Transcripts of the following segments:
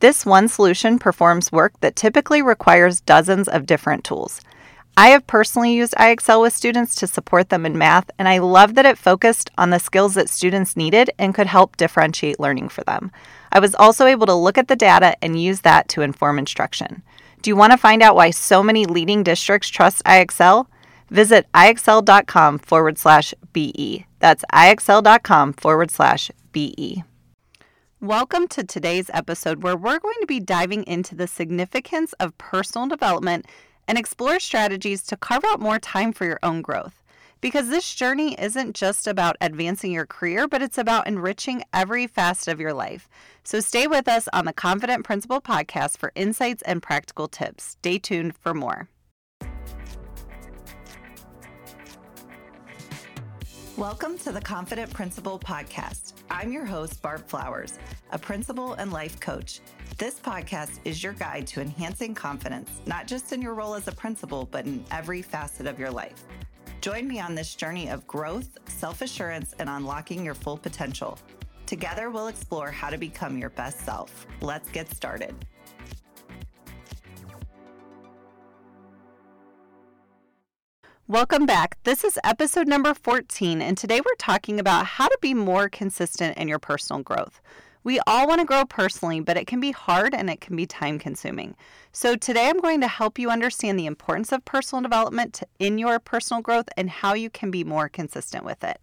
This one solution performs work that typically requires dozens of different tools. I have personally used IXL with students to support them in math, and I love that it focused on the skills that students needed and could help differentiate learning for them. I was also able to look at the data and use that to inform instruction. Do you want to find out why so many leading districts trust IXL? Visit IXL.com forward slash BE. That's IXL.com forward slash BE. Welcome to today's episode where we're going to be diving into the significance of personal development and explore strategies to carve out more time for your own growth. Because this journey isn't just about advancing your career, but it's about enriching every facet of your life. So stay with us on the Confident Principal podcast for insights and practical tips. Stay tuned for more. Welcome to the Confident Principal podcast. I'm your host, Barb Flowers, a principal and life coach. This podcast is your guide to enhancing confidence, not just in your role as a principal, but in every facet of your life. Join me on this journey of growth, self assurance, and unlocking your full potential. Together, we'll explore how to become your best self. Let's get started. Welcome back. This is episode number 14, and today we're talking about how to be more consistent in your personal growth. We all want to grow personally, but it can be hard and it can be time consuming. So, today I'm going to help you understand the importance of personal development in your personal growth and how you can be more consistent with it.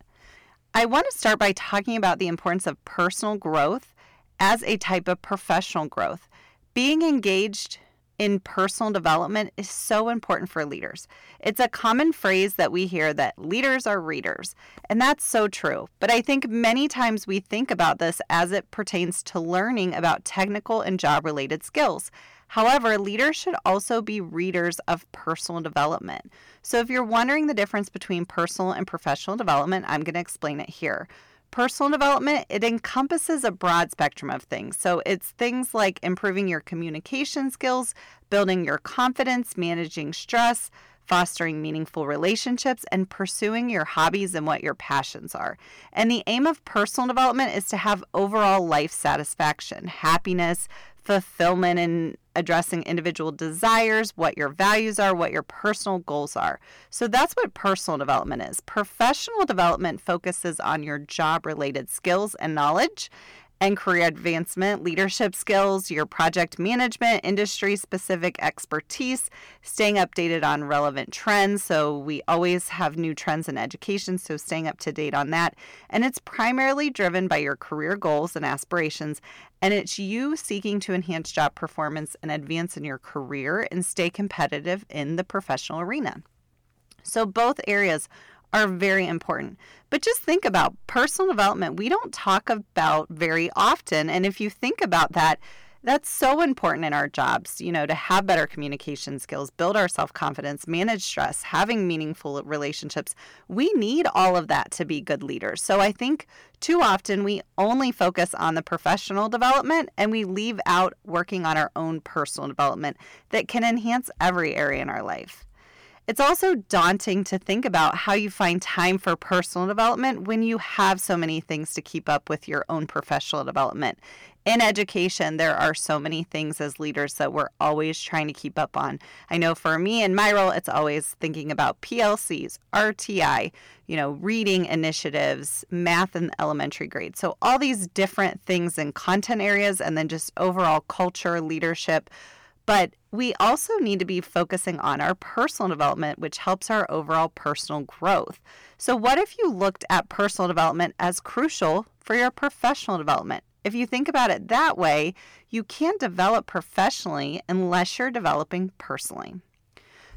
I want to start by talking about the importance of personal growth as a type of professional growth. Being engaged in personal development is so important for leaders. It's a common phrase that we hear that leaders are readers, and that's so true. But I think many times we think about this as it pertains to learning about technical and job related skills. However, leaders should also be readers of personal development. So if you're wondering the difference between personal and professional development, I'm going to explain it here personal development, it encompasses a broad spectrum of things. So it's things like improving your communication skills, building your confidence, managing stress, fostering meaningful relationships, and pursuing your hobbies and what your passions are. And the aim of personal development is to have overall life satisfaction, happiness, fulfillment in addressing individual desires, what your values are, what your personal goals are. So that's what personal development is. Professional development focuses on your job related skills and knowledge and career advancement, leadership skills, your project management, industry specific expertise, staying updated on relevant trends. So, we always have new trends in education, so staying up to date on that. And it's primarily driven by your career goals and aspirations. And it's you seeking to enhance job performance and advance in your career and stay competitive in the professional arena. So, both areas are very important. But just think about personal development. We don't talk about very often. And if you think about that, that's so important in our jobs, you know, to have better communication skills, build our self confidence, manage stress, having meaningful relationships. We need all of that to be good leaders. So I think too often we only focus on the professional development and we leave out working on our own personal development that can enhance every area in our life. It's also daunting to think about how you find time for personal development when you have so many things to keep up with your own professional development. In education, there are so many things as leaders that we're always trying to keep up on. I know for me in my role, it's always thinking about PLCs, RTI, you know, reading initiatives, math in elementary grade. So, all these different things in content areas, and then just overall culture, leadership but we also need to be focusing on our personal development, which helps our overall personal growth. So, what if you looked at personal development as crucial for your professional development? If you think about it that way, you can't develop professionally unless you're developing personally.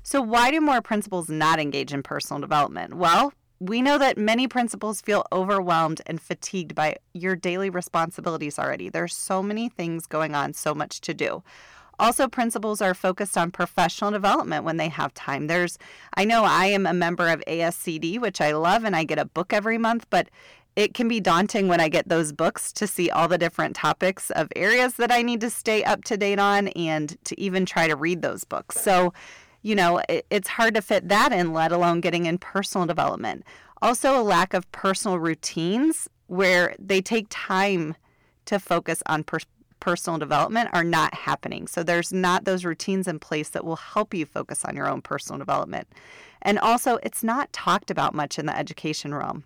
So, why do more principals not engage in personal development? Well, we know that many principals feel overwhelmed and fatigued by your daily responsibilities already. There's so many things going on, so much to do. Also, principals are focused on professional development when they have time. There's, I know I am a member of ASCD, which I love, and I get a book every month, but it can be daunting when I get those books to see all the different topics of areas that I need to stay up to date on and to even try to read those books. So, you know, it, it's hard to fit that in, let alone getting in personal development. Also, a lack of personal routines where they take time to focus on per- personal development are not happening. So there's not those routines in place that will help you focus on your own personal development. And also, it's not talked about much in the education realm.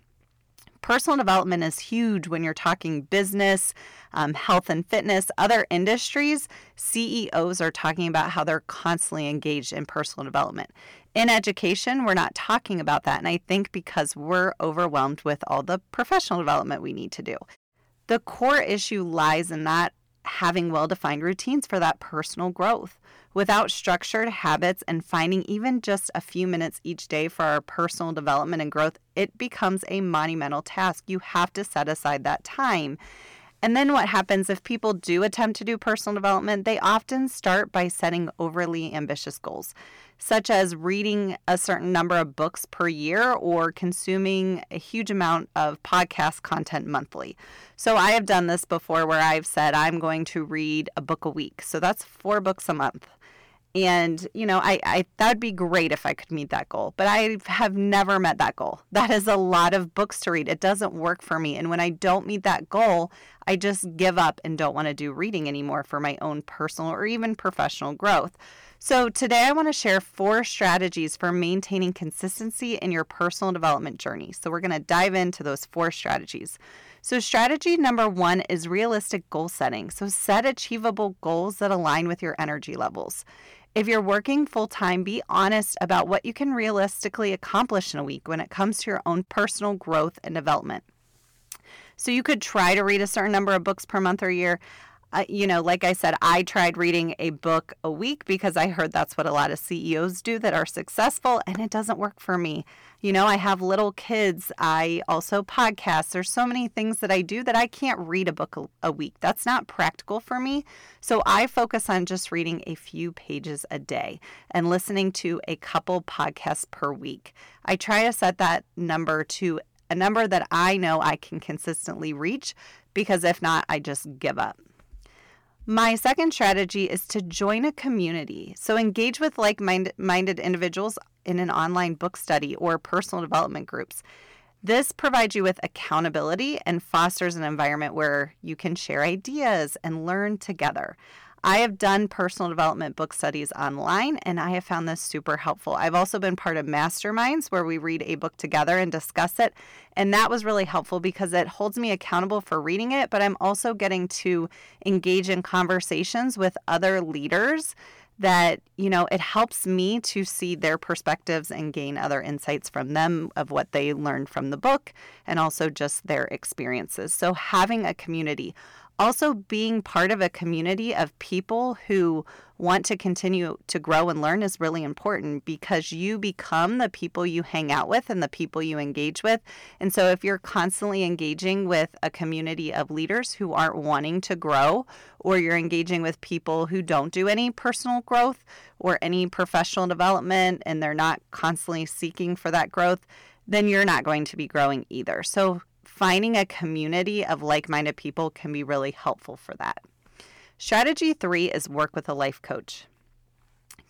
Personal development is huge when you're talking business, um, health and fitness, other industries. CEOs are talking about how they're constantly engaged in personal development. In education, we're not talking about that. And I think because we're overwhelmed with all the professional development we need to do. The core issue lies in not having well defined routines for that personal growth. Without structured habits and finding even just a few minutes each day for our personal development and growth, it becomes a monumental task. You have to set aside that time. And then what happens if people do attempt to do personal development? They often start by setting overly ambitious goals such as reading a certain number of books per year or consuming a huge amount of podcast content monthly. So I have done this before where I've said I'm going to read a book a week. So that's four books a month. And, you know, I, I that would be great if I could meet that goal, but I have never met that goal. That is a lot of books to read. It doesn't work for me. And when I don't meet that goal, I just give up and don't want to do reading anymore for my own personal or even professional growth. So, today I want to share four strategies for maintaining consistency in your personal development journey. So, we're going to dive into those four strategies. So, strategy number one is realistic goal setting. So, set achievable goals that align with your energy levels. If you're working full time, be honest about what you can realistically accomplish in a week when it comes to your own personal growth and development. So, you could try to read a certain number of books per month or year you know, like I said, I tried reading a book a week because I heard that's what a lot of CEOs do that are successful, and it doesn't work for me. You know, I have little kids. I also podcast. There's so many things that I do that I can't read a book a, a week. That's not practical for me. So I focus on just reading a few pages a day and listening to a couple podcasts per week. I try to set that number to a number that I know I can consistently reach because if not, I just give up. My second strategy is to join a community. So engage with like minded individuals in an online book study or personal development groups. This provides you with accountability and fosters an environment where you can share ideas and learn together. I have done personal development book studies online and I have found this super helpful. I've also been part of masterminds where we read a book together and discuss it. And that was really helpful because it holds me accountable for reading it, but I'm also getting to engage in conversations with other leaders that you know it helps me to see their perspectives and gain other insights from them of what they learned from the book and also just their experiences so having a community also being part of a community of people who want to continue to grow and learn is really important because you become the people you hang out with and the people you engage with. And so if you're constantly engaging with a community of leaders who aren't wanting to grow, or you're engaging with people who don't do any personal growth or any professional development and they're not constantly seeking for that growth, then you're not going to be growing either. So finding a community of like minded people can be really helpful for that. Strategy three is work with a life coach.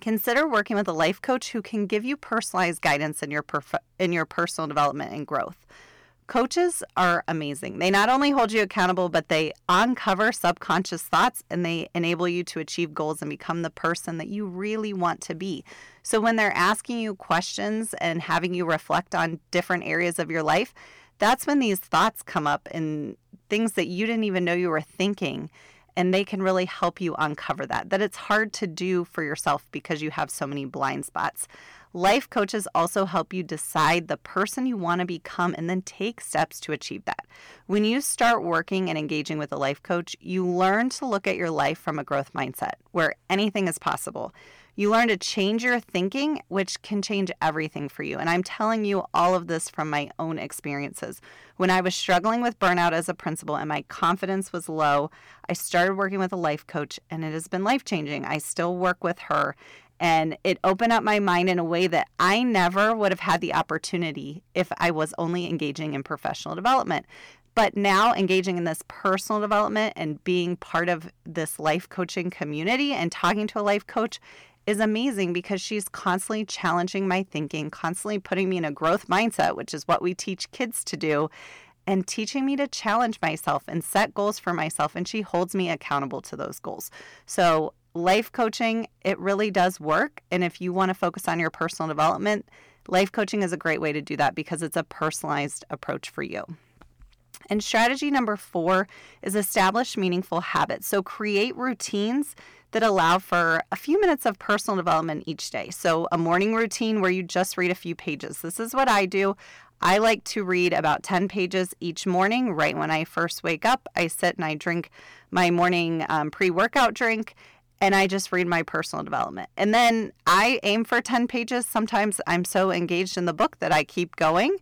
Consider working with a life coach who can give you personalized guidance in your, perf- in your personal development and growth. Coaches are amazing. They not only hold you accountable, but they uncover subconscious thoughts and they enable you to achieve goals and become the person that you really want to be. So, when they're asking you questions and having you reflect on different areas of your life, that's when these thoughts come up and things that you didn't even know you were thinking and they can really help you uncover that that it's hard to do for yourself because you have so many blind spots. Life coaches also help you decide the person you want to become and then take steps to achieve that. When you start working and engaging with a life coach you learn to look at your life from a growth mindset where anything is possible You learn to change your thinking, which can change everything for you. And I'm telling you all of this from my own experiences. When I was struggling with burnout as a principal and my confidence was low, I started working with a life coach and it has been life changing. I still work with her and it opened up my mind in a way that I never would have had the opportunity if I was only engaging in professional development. But now engaging in this personal development and being part of this life coaching community and talking to a life coach is amazing because she's constantly challenging my thinking, constantly putting me in a growth mindset, which is what we teach kids to do, and teaching me to challenge myself and set goals for myself. And she holds me accountable to those goals. So, life coaching, it really does work. And if you want to focus on your personal development, life coaching is a great way to do that because it's a personalized approach for you. And strategy number four is establish meaningful habits. So create routines that allow for a few minutes of personal development each day. So, a morning routine where you just read a few pages. This is what I do. I like to read about 10 pages each morning right when I first wake up. I sit and I drink my morning um, pre workout drink and I just read my personal development. And then I aim for 10 pages. Sometimes I'm so engaged in the book that I keep going.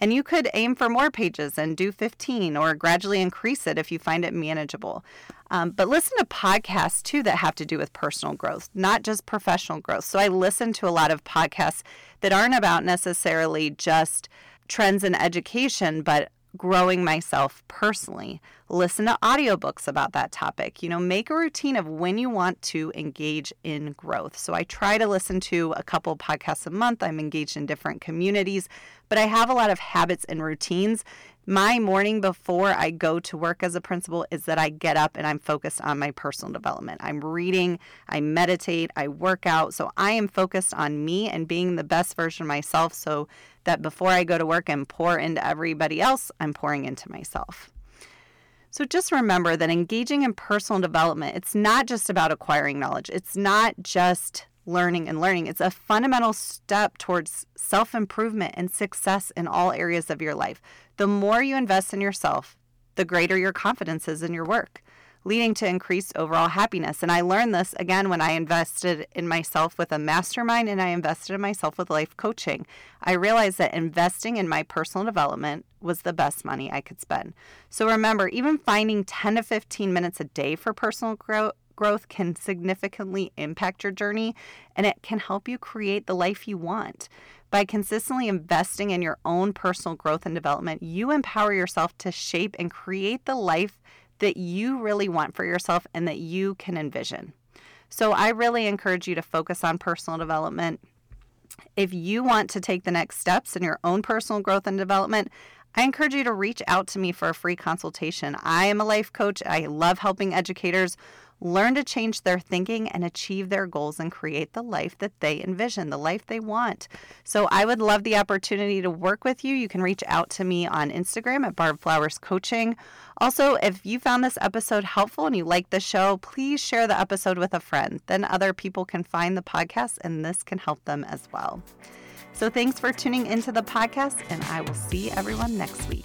And you could aim for more pages and do 15 or gradually increase it if you find it manageable. Um, but listen to podcasts too that have to do with personal growth, not just professional growth. So I listen to a lot of podcasts that aren't about necessarily just trends in education, but growing myself personally. Listen to audiobooks about that topic. You know, make a routine of when you want to engage in growth. So I try to listen to a couple podcasts a month. I'm engaged in different communities, but I have a lot of habits and routines. My morning before I go to work as a principal is that I get up and I'm focused on my personal development. I'm reading, I meditate, I work out. So I am focused on me and being the best version of myself so that before I go to work and pour into everybody else, I'm pouring into myself. So just remember that engaging in personal development, it's not just about acquiring knowledge. It's not just learning and learning. It's a fundamental step towards self improvement and success in all areas of your life. The more you invest in yourself, the greater your confidence is in your work leading to increased overall happiness. And I learned this again when I invested in myself with a mastermind and I invested in myself with life coaching. I realized that investing in my personal development was the best money I could spend. So remember, even finding 10 to 15 minutes a day for personal growth growth can significantly impact your journey and it can help you create the life you want. By consistently investing in your own personal growth and development, you empower yourself to shape and create the life that you really want for yourself and that you can envision. So I really encourage you to focus on personal development. If you want to take the next steps in your own personal growth and development, I encourage you to reach out to me for a free consultation. I am a life coach. I love helping educators learn to change their thinking and achieve their goals and create the life that they envision, the life they want. So I would love the opportunity to work with you. You can reach out to me on Instagram at Barb Flowers Coaching. Also, if you found this episode helpful and you like the show, please share the episode with a friend. Then other people can find the podcast and this can help them as well. So thanks for tuning into the podcast, and I will see everyone next week.